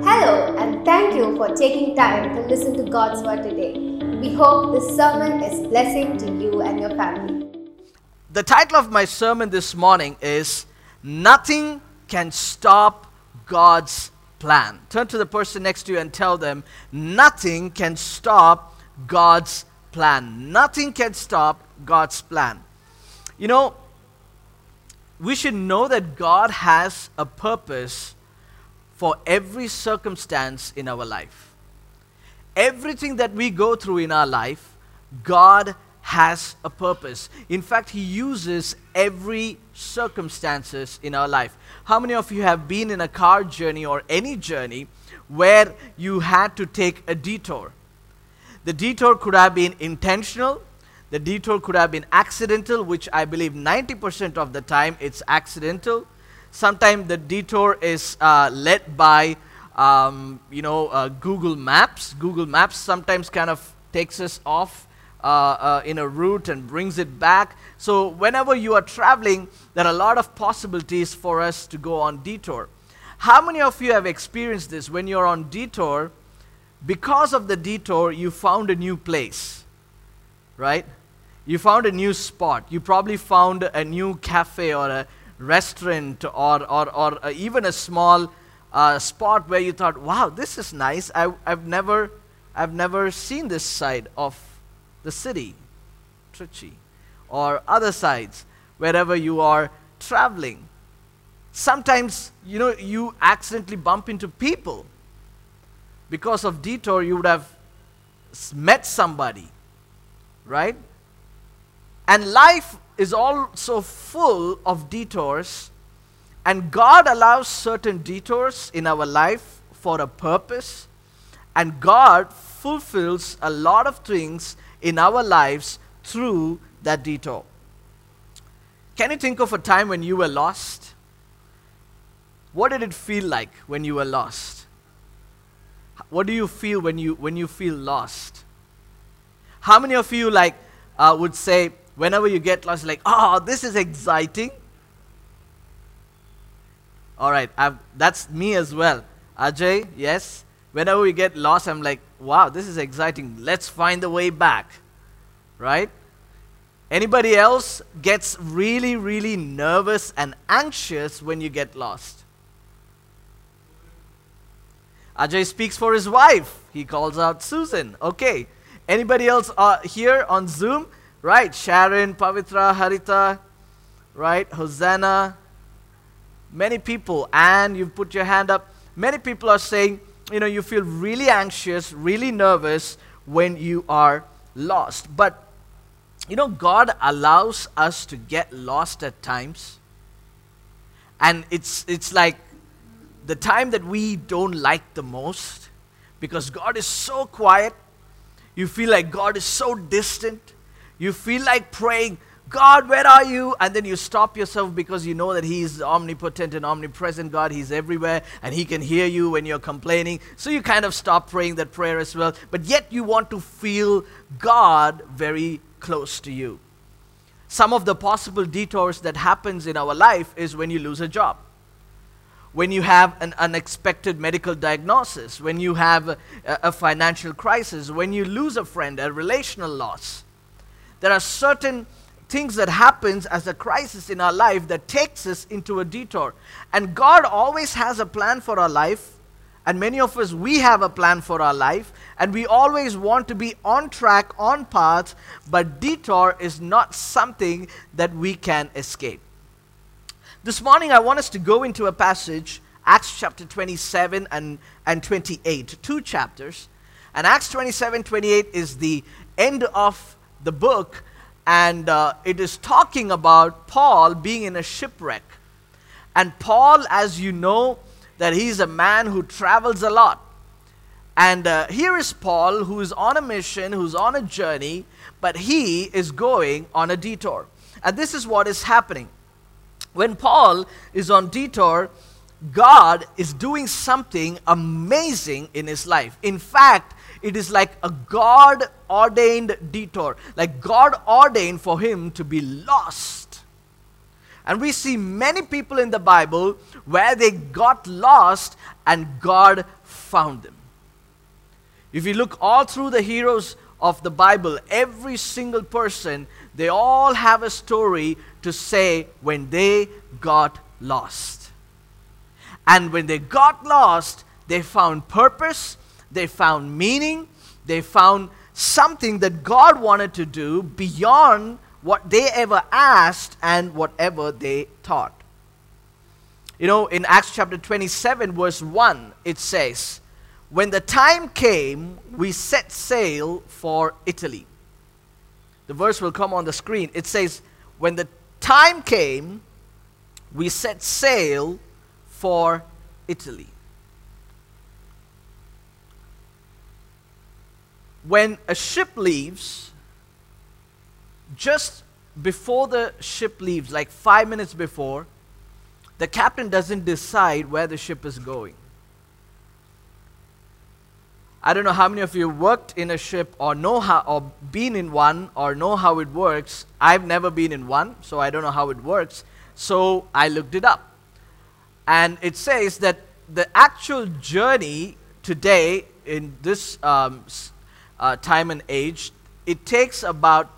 Hello, and thank you for taking time to listen to God's Word today. We hope this sermon is blessing to you and your family. The title of my sermon this morning is Nothing Can Stop God's Plan. Turn to the person next to you and tell them, Nothing can stop God's plan. Nothing can stop God's plan. You know, we should know that God has a purpose for every circumstance in our life. Everything that we go through in our life, God has a purpose. In fact, He uses every circumstances in our life. How many of you have been in a car journey or any journey where you had to take a detour? The detour could have been intentional, the detour could have been accidental, which I believe 90% of the time it's accidental Sometimes the detour is uh, led by, um, you know, uh, Google Maps. Google Maps sometimes kind of takes us off uh, uh, in a route and brings it back. So whenever you are traveling, there are a lot of possibilities for us to go on detour. How many of you have experienced this when you're on detour? Because of the detour, you found a new place, right? You found a new spot. You probably found a new cafe or a restaurant or, or, or uh, even a small uh, spot where you thought, wow, this is nice. I, I've, never, I've never seen this side of the city, Trichy, or other sides, wherever you are traveling. Sometimes, you know, you accidentally bump into people. Because of detour, you would have met somebody, right? And life is also full of detours, and God allows certain detours in our life for a purpose, and God fulfills a lot of things in our lives through that detour. Can you think of a time when you were lost? What did it feel like when you were lost? What do you feel when you when you feel lost? How many of you like uh, would say, whenever you get lost, like, oh, this is exciting. All right, I've, that's me as well. Ajay, yes. Whenever we get lost, I'm like, wow, this is exciting. Let's find the way back. Right? Anybody else gets really, really nervous and anxious when you get lost? Ajay speaks for his wife. He calls out Susan. Okay. Anybody else uh, here on Zoom? Right, Sharon, Pavitra, Harita, right, Hosanna. Many people, and you've put your hand up. Many people are saying, you know, you feel really anxious, really nervous when you are lost. But, you know, God allows us to get lost at times. And it's, it's like the time that we don't like the most because God is so quiet. You feel like God is so distant you feel like praying, God, where are you? And then you stop yourself because you know that He's omnipotent and omnipresent God. He's everywhere and He can hear you when you're complaining. So you kind of stop praying that prayer as well. But yet you want to feel God very close to you. Some of the possible detours that happens in our life is when you lose a job. When you have an unexpected medical diagnosis, when you have a, a financial crisis, when you lose a friend, a relational loss there are certain things that happens as a crisis in our life that takes us into a detour. And god always has a plan for our life and many of us we have a plan for our life and we always want to be on track on path but detour is not something that we can escape. This morning i want us to go into a passage acts chapter 27 and, and 28 two chapters. And acts 27 28 is the end of the book, and uh, it is talking about Paul being in a shipwreck. And Paul, as you know, that he's a man who travels a lot. And uh, here is Paul, who is on a mission, who's on a journey, but he is going on a detour. And this is what is happening. When Paul is on detour, God is doing something amazing in his life. In fact, it is like a God ordained detour, like God ordained for him to be lost. And we see many people in the Bible where they got lost and God found them. If you look all through the heroes of the Bible, every single person, they all have a story to say when they got lost. And when they got lost, they found purpose, they found meaning, they found something that God wanted to do beyond what they ever asked and whatever they thought. You know, in Acts chapter 27, verse 1, it says, When the time came, we set sail for Italy. The verse will come on the screen. It says, When the time came, we set sail for Italy. When a ship leaves, just before the ship leaves, like five minutes before, the captain doesn't decide where the ship is going. I don't know how many of you worked in a ship or know how or been in one or know how it works. I've never been in one, so I don't know how it works. So I looked it up. And it says that the actual journey today in this um, uh, time and age, it takes about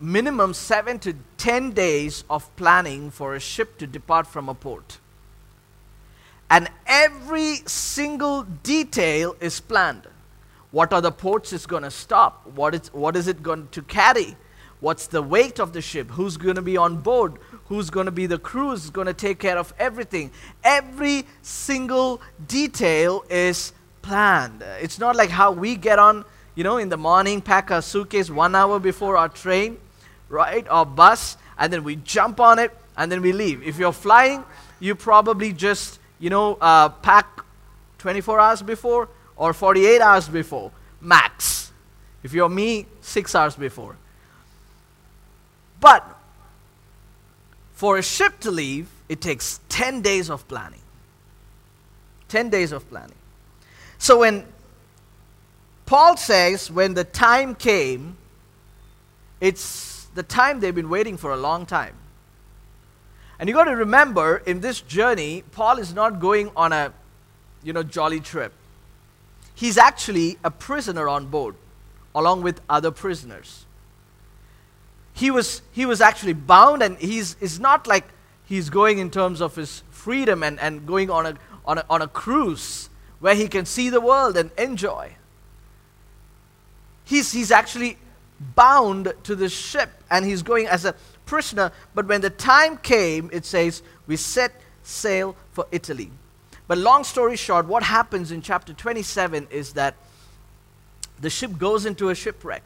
minimum 7 to 10 days of planning for a ship to depart from a port and every single detail is planned. What are the ports it's going to stop? What is, what is it going to carry? What's the weight of the ship? Who's going to be on board? Who's going to be the crew? Who's going to take care of everything? Every single detail is planned. It's not like how we get on, you know, in the morning, pack our suitcase one hour before our train, right, or bus, and then we jump on it and then we leave. If you're flying, you probably just you know, uh, pack 24 hours before or 48 hours before, max. If you're me, six hours before. But for a ship to leave, it takes 10 days of planning. 10 days of planning. So when Paul says, when the time came, it's the time they've been waiting for a long time. And you got to remember, in this journey, Paul is not going on a, you know, jolly trip. He's actually a prisoner on board, along with other prisoners. He was, he was actually bound, and he's, it's not like he's going in terms of his freedom and, and going on a, on, a, on a cruise where he can see the world and enjoy. He's, he's actually bound to the ship, and he's going as a prisoner. But when the time came, it says, we set sail for Italy. But long story short, what happens in chapter 27 is that the ship goes into a shipwreck.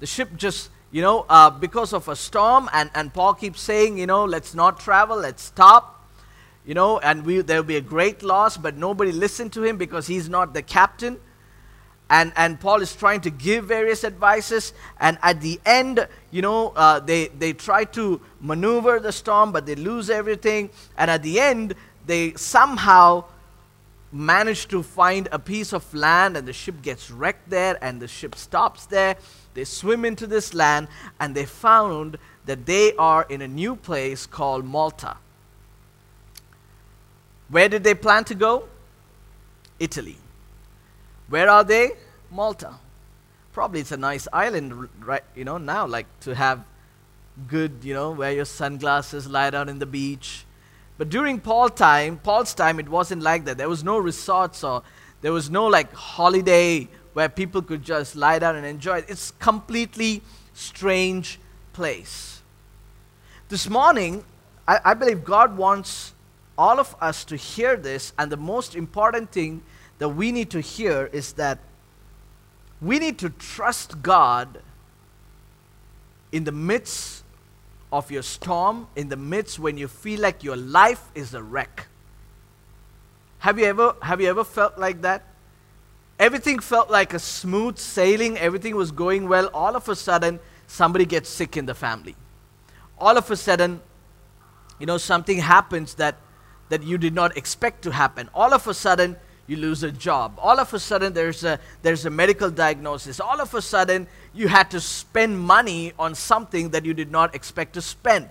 The ship just, you know, uh, because of a storm, and, and Paul keeps saying, you know, let's not travel, let's stop. You know, and we, there'll be a great loss, but nobody listened to him because he's not the captain and, and Paul is trying to give various advices. And at the end, you know, uh, they, they try to maneuver the storm, but they lose everything. And at the end, they somehow manage to find a piece of land, and the ship gets wrecked there, and the ship stops there. They swim into this land, and they found that they are in a new place called Malta. Where did they plan to go? Italy. Where are they? Malta. Probably it's a nice island, right? You know, now, like to have good, you know, wear your sunglasses, lie down in the beach. But during Paul time, Paul's time, it wasn't like that. There was no resorts or there was no like holiday where people could just lie down and enjoy it. It's completely strange place. This morning, I, I believe God wants all of us to hear this, and the most important thing that we need to hear is that we need to trust God in the midst of your storm, in the midst when you feel like your life is a wreck. Have you ever have you ever felt like that? Everything felt like a smooth sailing, everything was going well. All of a sudden, somebody gets sick in the family. All of a sudden, you know, something happens that that you did not expect to happen. All of a sudden, you lose a job. All of a sudden, there's a, there's a medical diagnosis. All of a sudden, you had to spend money on something that you did not expect to spend.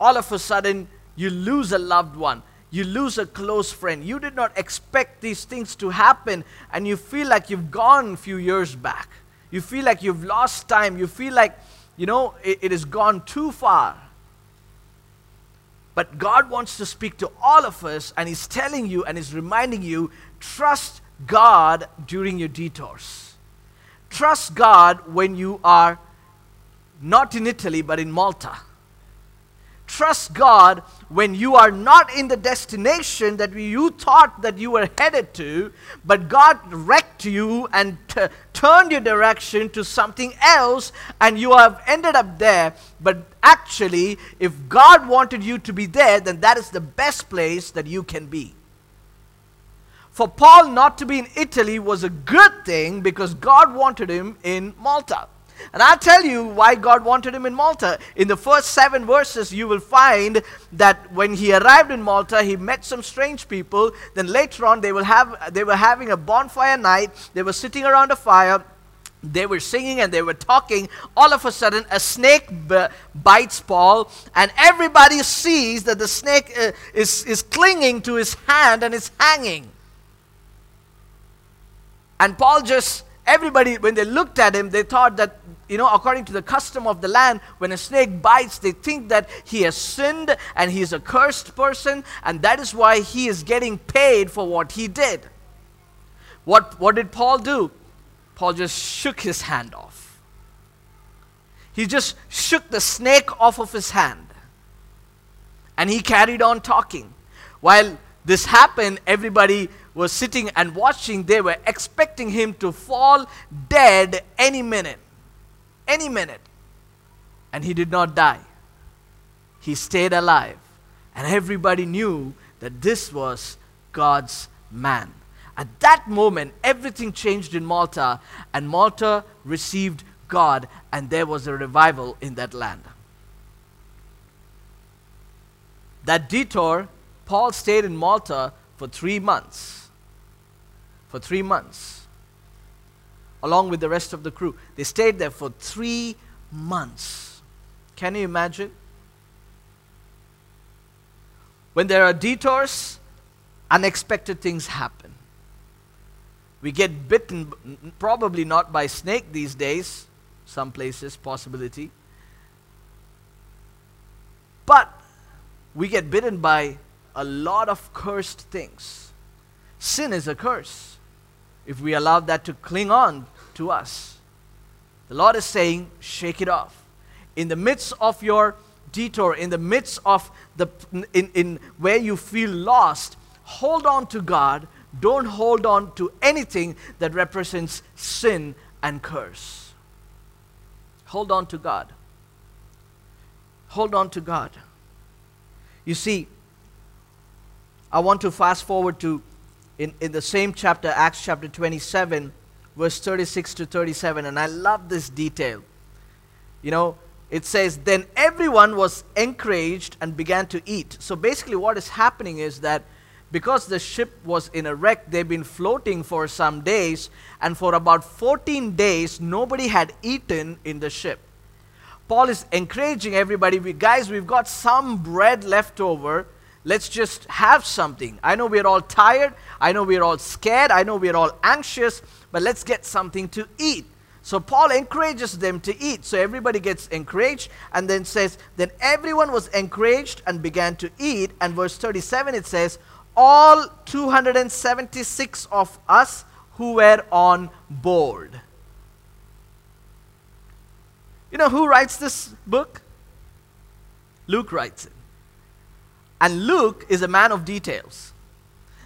all of a sudden you lose a loved one, you lose a close friend. You did not expect these things to happen, and you feel like you've gone a few years back. You feel like you've lost time. You feel like, you know, it, it has gone too far. But God wants to speak to all of us, and He's telling you and He's reminding you trust God during your detours. Trust God when you are not in Italy but in Malta. Trust God when you are not in the destination that you thought that you were headed to, but God wrecked you and t- turned your direction to something else, and you have ended up there. But actually, if God wanted you to be there, then that is the best place that you can be. For Paul not to be in Italy was a good thing because God wanted him in Malta. And I'll tell you why God wanted him in Malta. In the first seven verses, you will find that when he arrived in Malta, he met some strange people. Then later on, they, will have, they were having a bonfire night. They were sitting around a fire. They were singing and they were talking. All of a sudden, a snake b- bites Paul, and everybody sees that the snake uh, is, is clinging to his hand and is hanging. And Paul just everybody, when they looked at him, they thought that, you know, according to the custom of the land, when a snake bites, they think that he has sinned and he is a cursed person, and that is why he is getting paid for what he did. What, what did Paul do? Paul just shook his hand off. He just shook the snake off of his hand. And he carried on talking. While this happened, everybody was sitting and watching, they were expecting him to fall dead any minute. Any minute. And he did not die. He stayed alive. And everybody knew that this was God's man. At that moment, everything changed in Malta, and Malta received God, and there was a revival in that land. That detour, Paul stayed in Malta for three months for three months, along with the rest of the crew. They stayed there for three months. Can you imagine? When there are detours, unexpected things happen. We get bitten, probably not by snake these days, some places, possibility. But we get bitten by a lot of cursed things. Sin is a curse if we allow that to cling on to us. The Lord is saying, shake it off. In the midst of your detour, in the midst of the in, in where you feel lost, hold on to God. Don't hold on to anything that represents sin and curse. Hold on to God. Hold on to God. You see, I want to fast forward to in, in the same chapter, Acts chapter 27, verse 36 to 37. And I love this detail. You know, it says, Then everyone was encouraged and began to eat. So basically, what is happening is that because the ship was in a wreck, they've been floating for some days, and for about 14 days, nobody had eaten in the ship. Paul is encouraging everybody, we, guys, we've got some bread left over Let's just have something. I know we're all tired. I know we're all scared. I know we're all anxious, but let's get something to eat. So Paul encourages them to eat. So everybody gets encouraged and then says, Then everyone was encouraged and began to eat. And verse 37 it says, All 276 of us who were on board. You know who writes this book? Luke writes it. And Luke is a man of details.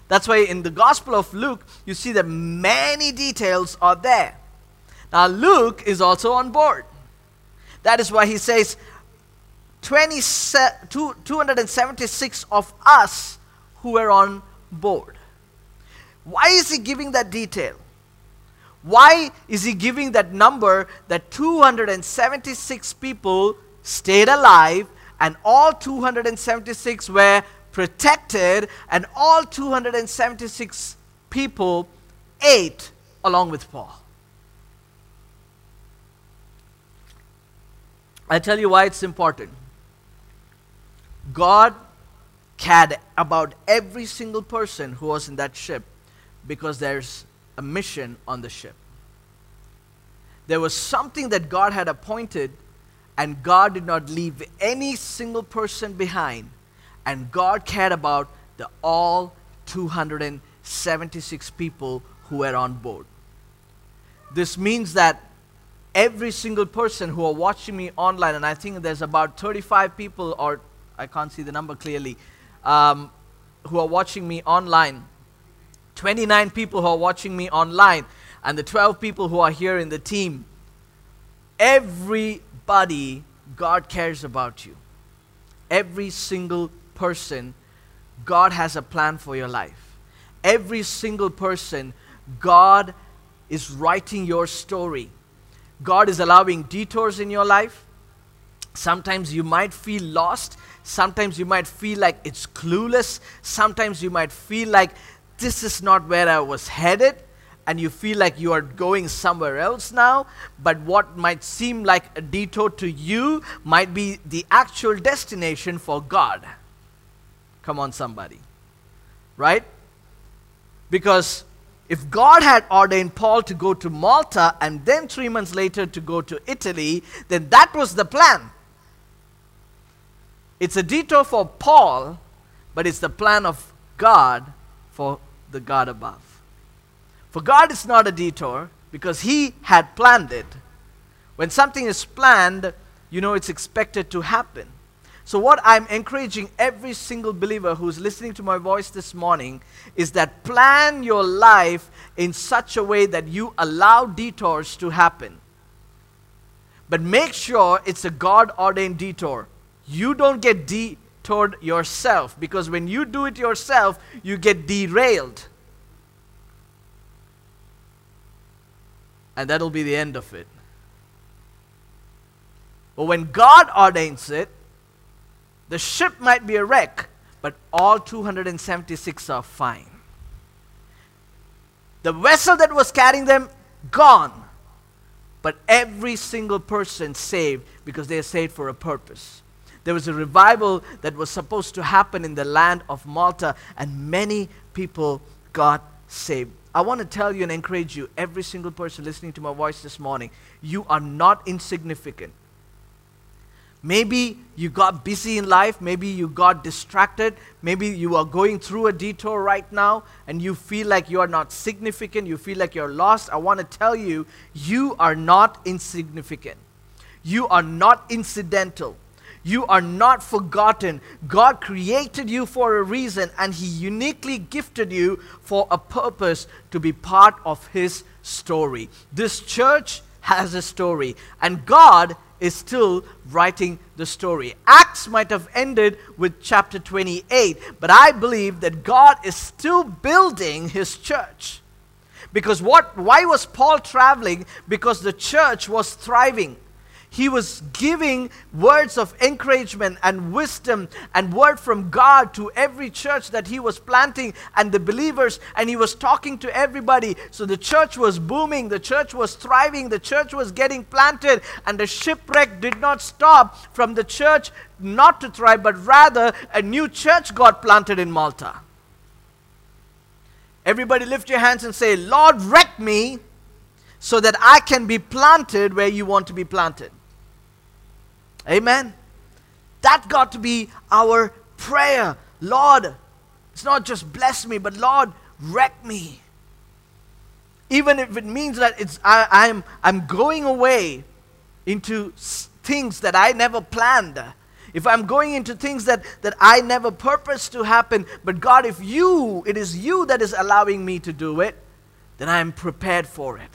That's why in the Gospel of Luke, you see that many details are there. Now, Luke is also on board. That is why he says 20, 276 of us who were on board. Why is he giving that detail? Why is he giving that number that 276 people stayed alive and all 276 were protected, and all 276 people ate along with Paul. I tell you why it's important. God cared about every single person who was in that ship because there's a mission on the ship. There was something that God had appointed, and God did not leave any single person behind. And God cared about the all 276 people who were on board. This means that every single person who are watching me online, and I think there's about 35 people, or I can't see the number clearly, um, who are watching me online, 29 people who are watching me online, and the 12 people who are here in the team, everybody, God cares about you. Every single person, God has a plan for your life. Every single person, God is writing your story. God is allowing detours in your life. Sometimes you might feel lost. Sometimes you might feel like it's clueless. Sometimes you might feel like this is not where I was headed. And you feel like you are going somewhere else now. But what might seem like a detour to you might be the actual destination for God. Come on, somebody. Right? Because if God had ordained Paul to go to Malta and then three months later to go to Italy, then that was the plan. It's a detour for Paul, but it's the plan of God for the God above. For God, it's not a detour because He had planned it. When something is planned, you know it's expected to happen. So, what I'm encouraging every single believer who's listening to my voice this morning is that plan your life in such a way that you allow detours to happen. But make sure it's a God ordained detour. You don't get detoured yourself because when you do it yourself, you get derailed. And that'll be the end of it. But when God ordains it, the ship might be a wreck, but all 276 are fine. The vessel that was carrying them, gone. But every single person saved because they are saved for a purpose. There was a revival that was supposed to happen in the land of Malta, and many people got saved. I want to tell you and encourage you, every single person listening to my voice this morning, you are not insignificant. Maybe you got busy in life. Maybe you got distracted. Maybe you are going through a detour right now and you feel like you are not significant. You feel like you're lost. I want to tell you, you are not insignificant. You are not incidental. You are not forgotten. God created you for a reason and He uniquely gifted you for a purpose to be part of His story. This church has a story, and God is still writing the story. Acts might have ended with chapter 28, but I believe that God is still building his church. Because what why was Paul traveling? Because the church was thriving he was giving words of encouragement and wisdom and word from God to every church that he was planting and the believers, and he was talking to everybody. So the church was booming, the church was thriving, the church was getting planted, and the shipwreck did not stop from the church not to thrive, but rather a new church got planted in Malta. Everybody lift your hands and say, Lord, wreck me so that I can be planted where you want to be planted. Amen. That got to be our prayer. Lord, it's not just bless me, but Lord, wreck me. Even if it means that it's I, I'm I'm going away into things that I never planned. If I'm going into things that, that I never purposed to happen, but God, if you, it is you that is allowing me to do it, then I'm prepared for it.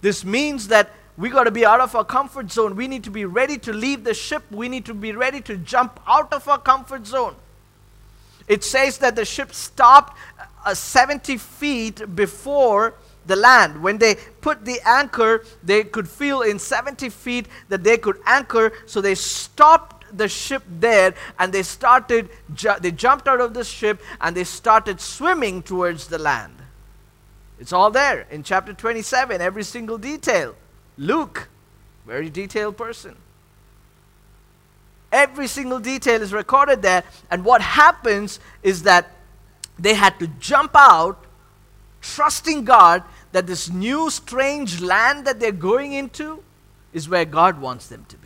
This means that we got to be out of our comfort zone. We need to be ready to leave the ship. We need to be ready to jump out of our comfort zone. It says that the ship stopped uh, 70 feet before the land. When they put the anchor, they could feel in 70 feet that they could anchor, so they stopped the ship there and they started, ju- they jumped out of the ship and they started swimming towards the land. It's all there in chapter 27, every single detail. Luke, very detailed person. Every single detail is recorded there. And what happens is that they had to jump out, trusting God that this new strange land that they're going into is where God wants them to be.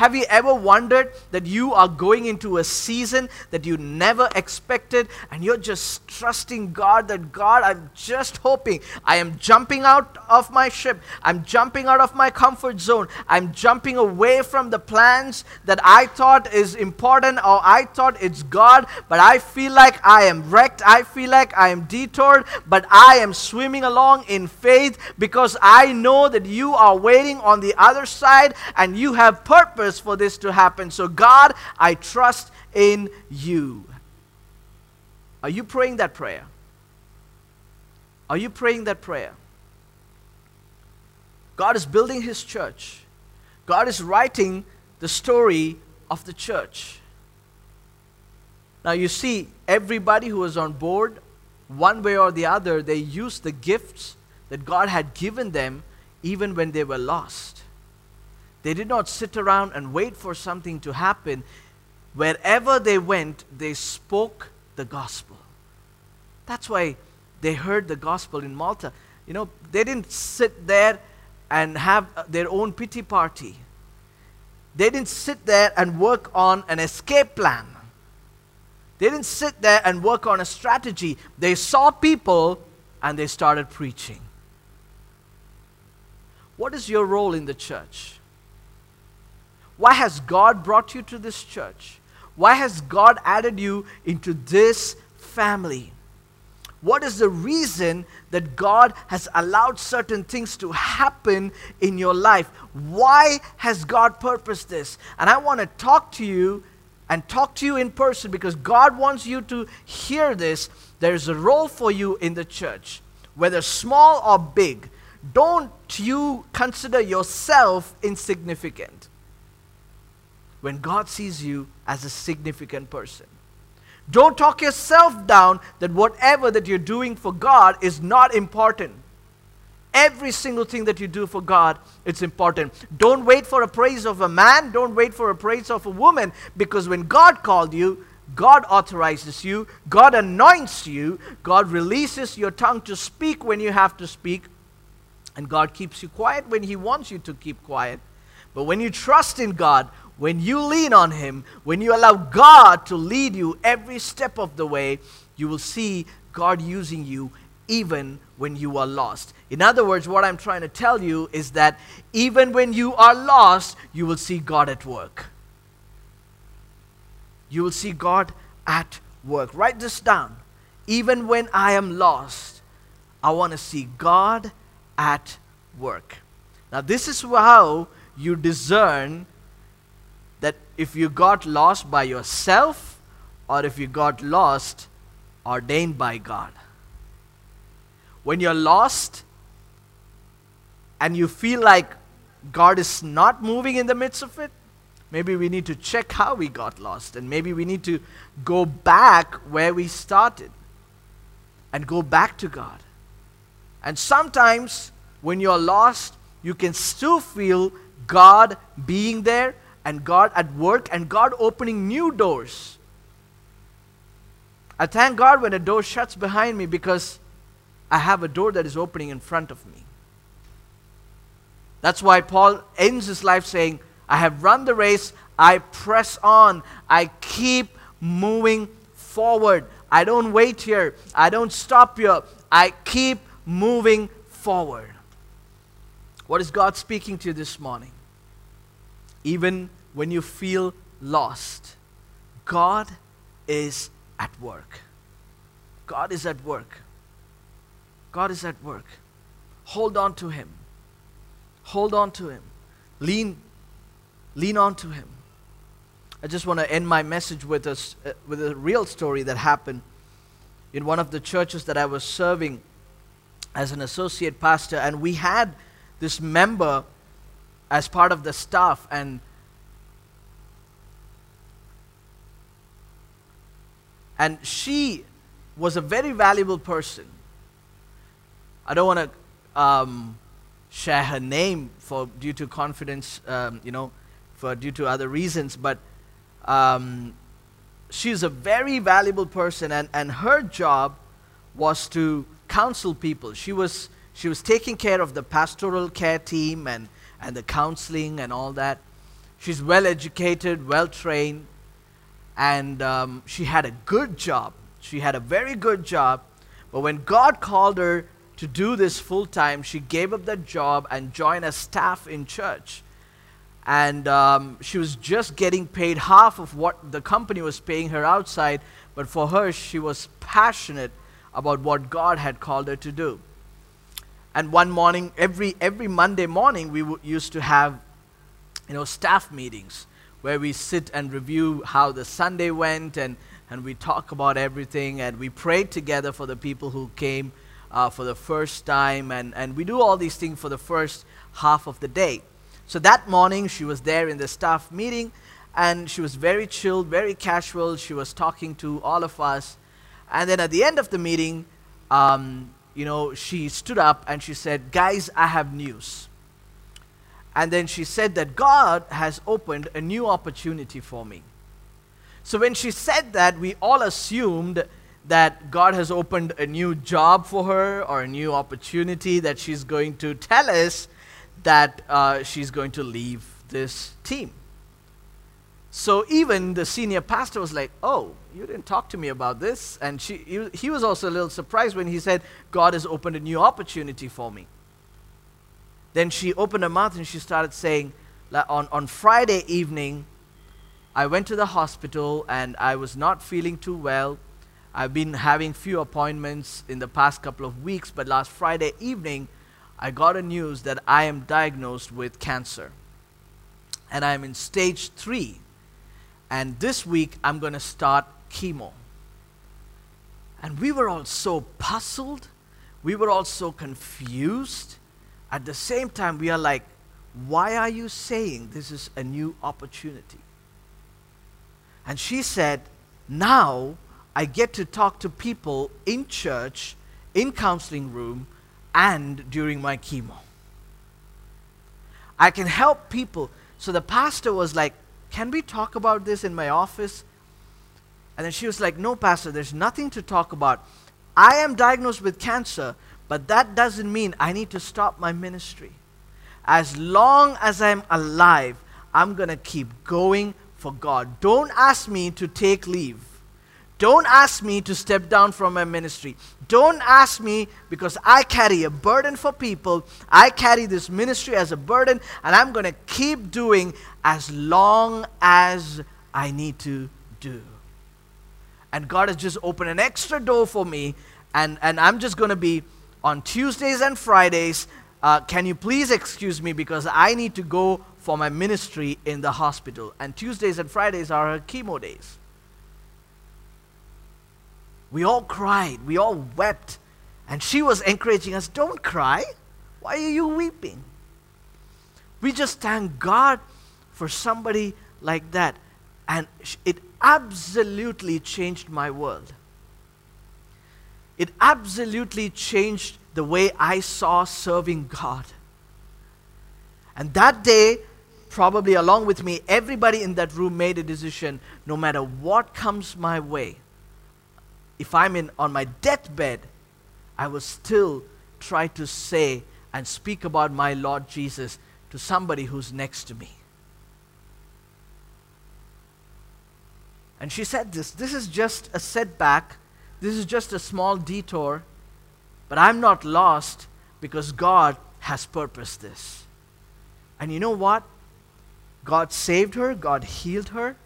Have you ever wondered that you are going into a season that you never expected and you're just trusting God that God, I'm just hoping I am jumping out of my ship. I'm jumping out of my comfort zone. I'm jumping away from the plans that I thought is important or I thought it's God, but I feel like I am wrecked. I feel like I am detoured, but I am swimming along in faith because I know that you are waiting on the other side and you have purpose for this to happen. So, God, I trust in you. Are you praying that prayer? Are you praying that prayer? God is building his church. God is writing the story of the church. Now, you see, everybody who was on board, one way or the other, they used the gifts that God had given them even when they were lost. They did not sit around and wait for something to happen. Wherever they went, they spoke the gospel. That's why they heard the gospel in Malta. You know, they didn't sit there and have uh, their own pity party. They didn't sit there and work on an escape plan. They didn't sit there and work on a strategy. They saw people and they started preaching. What is your role in the church? Why has God brought you to this church? Why has God added you into this family? What is the reason that God has allowed certain things to happen in your life? Why has God purposed this? And I want to talk to you and talk to you in person because God wants you to hear this. There's a role for you in the church, whether small or big. Don't you consider yourself insignificant when God sees you as a significant person. Don't talk yourself down that whatever that you're doing for God is not important. Every single thing that you do for God, it's important. Don't wait for a praise of a man, don't wait for a praise of a woman, because when God called you, God authorizes you, God anoints you, God releases your tongue to speak when you have to speak, and God keeps you quiet when He wants you to keep quiet. But when you trust in God, when you lean on Him, when you allow God to lead you every step of the way, you will see God using you even when you are lost. In other words, what I'm trying to tell you is that even when you are lost, you will see God at work. You will see God at work. Write this down. Even when I am lost, I want to see God at work. Now, this is how you discern that if you got lost by yourself or if you got lost ordained by God. When you're lost and you feel like God is not moving in the midst of it, maybe we need to check how we got lost and maybe we need to go back where we started and go back to God. And sometimes when you're lost, you can still feel God being there and God at work and God opening new doors. I thank God when a door shuts behind me because I have a door that is opening in front of me. That's why Paul ends his life saying, I have run the race, I press on, I keep moving forward. I don't wait here, I don't stop here, I keep moving forward. What is God speaking to you this morning? Even when you feel lost, God is at work. God is at work. God is at work. Hold on to Him. Hold on to Him. Lean, lean on to Him. I just want to end my message with a, uh, with a real story that happened in one of the churches that I was serving as an associate pastor. And we had this member as part of the staff, and And she was a very valuable person. I don't want to um, share her name for due to confidence, um, you know, for due to other reasons, but um, she's a very valuable person, and, and her job was to counsel people. She was, she was taking care of the pastoral care team and, and the counseling and all that. She's well educated, well trained, and um, she had a good job. She had a very good job. But when God called her to do this full time, she gave up that job and joined a staff in church. And um, she was just getting paid half of what the company was paying her outside. But for her, she was passionate about what God had called her to do. And one morning, every, every Monday morning, we w- used to have you know, staff meetings where we sit and review how the Sunday went and, and we talk about everything and we pray together for the people who came uh, for the first time and, and we do all these things for the first half of the day. So that morning she was there in the staff meeting and she was very chilled, very casual. She was talking to all of us. And then at the end of the meeting, um, you know, she stood up and she said, Guys, I have news. And then she said that God has opened a new opportunity for me. So when she said that, we all assumed that God has opened a new job for her or a new opportunity that she's going to tell us that uh, she's going to leave this team. So even the senior pastor was like, Oh, you didn't talk to me about this. And she, he, was also a little surprised when he said, God has opened a new opportunity for me. Then she opened her mouth and she started saying, on, on Friday evening, I went to the hospital and I was not feeling too well. I've been having few appointments in the past couple of weeks, but last Friday evening, I got a news that I am diagnosed with cancer. And I'm in stage three. And this week, I'm going to start chemo. And we were all so puzzled. We were all so confused. At the same time, we are like, why are you saying this is a new opportunity? And she said, now I get to talk to people in church, in counseling room, and during my chemo. I can help people. So the pastor was like, Can we talk about this in my office? And then she was like, No, Pastor, there's nothing to talk about. I am diagnosed with cancer, but that doesn't mean I need to stop my ministry. As long as I'm alive, I'm going to keep going for God. Don't ask me to take leave. Don't ask me to step down from my ministry. Don't ask me because I carry a burden for people. I carry this ministry as a burden, and I'm going to keep doing as long as I need to do. And God has just opened an extra door for me, and, and I'm just going to be on Tuesdays and Fridays, uh, can you please excuse me because I need to go for my ministry in the hospital. And Tuesdays and Fridays are her chemo days. We all cried, we all wept, and she was encouraging us don't cry. Why are you weeping? We just thank God for somebody like that. And it absolutely changed my world. It absolutely changed the way I saw serving God. And that day, probably along with me, everybody in that room made a decision no matter what comes my way, if I'm in, on my deathbed, I will still try to say and speak about my Lord Jesus to somebody who's next to me. And she said this this is just a setback this is just a small detour, but I'm not lost because God has purposed this. And you know what? God saved her, God healed her,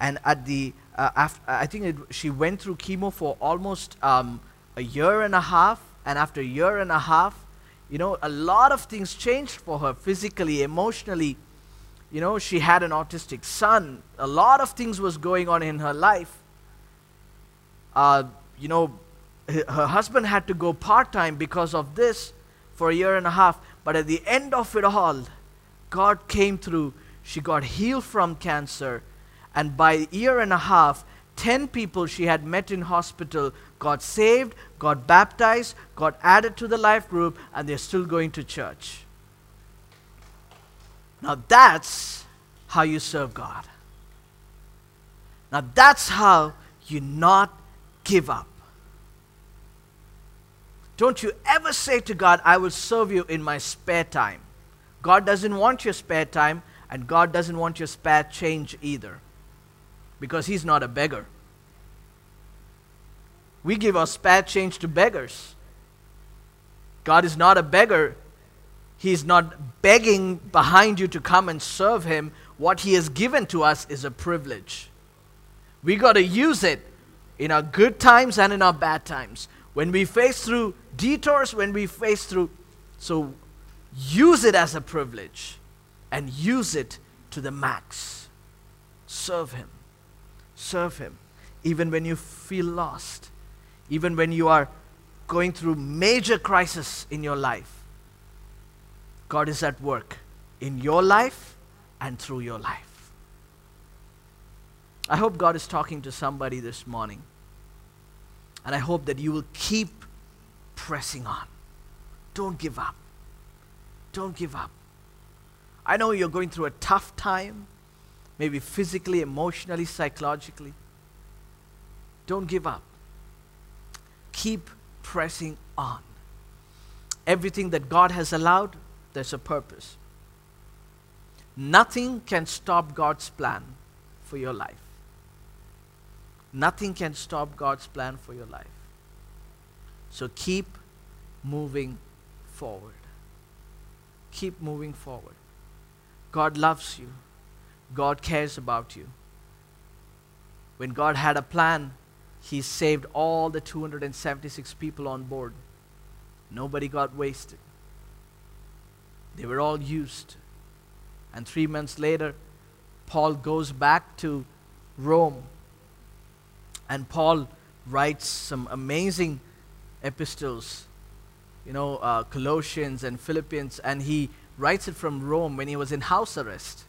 and at the uh, after, I think it, she went through chemo for almost um, a year and a half, and after a year and a half, you know, a lot of things changed for her physically, emotionally. You know, she had an autistic son. A lot of things was going on in her life uh, you know, her husband had to go part time because of this for a year and a half. But at the end of it all, God came through. She got healed from cancer. And by a year and a half, 10 people she had met in hospital got saved, got baptized, got added to the life group, and they're still going to church. Now that's how you serve God. Now that's how you not give up. Don't you ever say to God, I will serve you in my spare time. God doesn't want your spare time, and God doesn't want your spare change either, because He's not a beggar. We give our spare change to beggars. God is not a beggar. He's not begging behind you to come and serve Him. What He has given to us is a privilege. We got to use it in our good times and in our bad times. When we face through detours, when we face through. So use it as a privilege and use it to the max. Serve Him. Serve Him. Even when you feel lost, even when you are going through major crisis in your life, God is at work in your life and through your life. I hope God is talking to somebody this morning. And I hope that you will keep pressing on. Don't give up. Don't give up. I know you're going through a tough time, maybe physically, emotionally, psychologically. Don't give up. Keep pressing on. Everything that God has allowed, there's a purpose. Nothing can stop God's plan for your life. Nothing can stop God's plan for your life. So keep moving forward. Keep moving forward. God loves you. God cares about you. When God had a plan, He saved all the 276 people on board. Nobody got wasted. They were all used. And three months later, Paul goes back to Rome. And Paul writes some amazing epistles, you know, uh, Colossians and Philippians, and he writes it from Rome when he was in house arrest.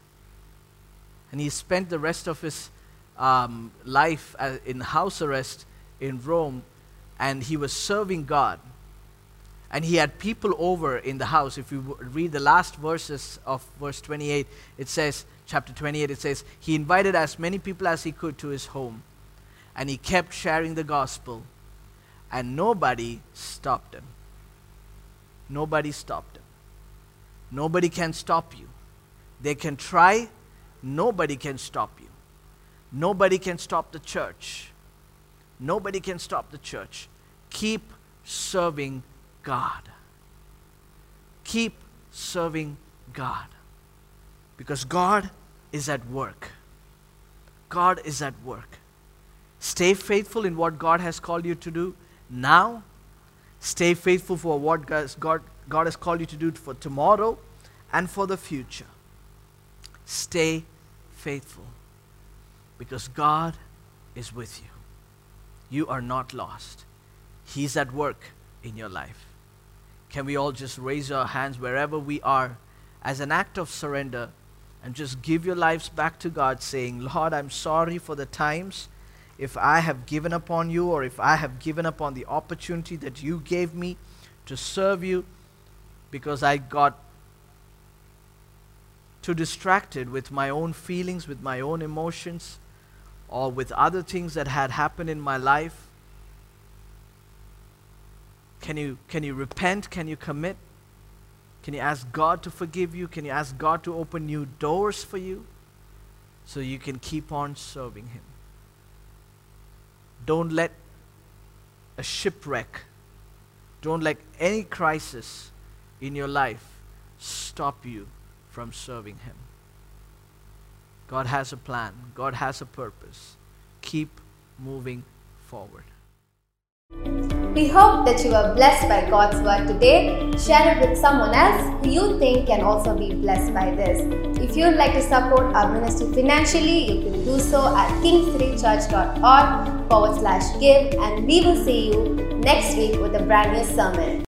And he spent the rest of his um, life uh, in house arrest in Rome, and he was serving God. And he had people over in the house. If you read the last verses of verse 28, it says, chapter 28, it says, He invited as many people as he could to his home, and he kept sharing the gospel and nobody stopped him. Nobody stopped him. Nobody can stop you. They can try, nobody can stop you. Nobody can stop the church. Nobody can stop the church. Keep serving God. Keep serving God. Because God is at work. God is at work. Stay faithful in what God has called you to do now. Stay faithful for what God, God has called you to do for tomorrow and for the future. Stay faithful because God is with you. You are not lost. He's at work in your life. Can we all just raise our hands wherever we are as an act of surrender and just give your lives back to God, saying, Lord, I'm sorry for the times if I have given up on you or if I have given up on the opportunity that you gave me to serve you because I got too distracted with my own feelings, with my own emotions, or with other things that had happened in my life. Can you, can you repent? Can you commit? Can you ask God to forgive you? Can you ask God to open new doors for you so you can keep on serving Him? Don't let a shipwreck, don't let any crisis in your life stop you from serving Him. God has a plan, God has a purpose. Keep moving forward. We hope that you are blessed by God's word today. Share it with someone else who you think can also be blessed by this. If you'd like to support our ministry financially, you can do so at kingsreachurch.org forward slash give, and we will see you next week with a brand new sermon.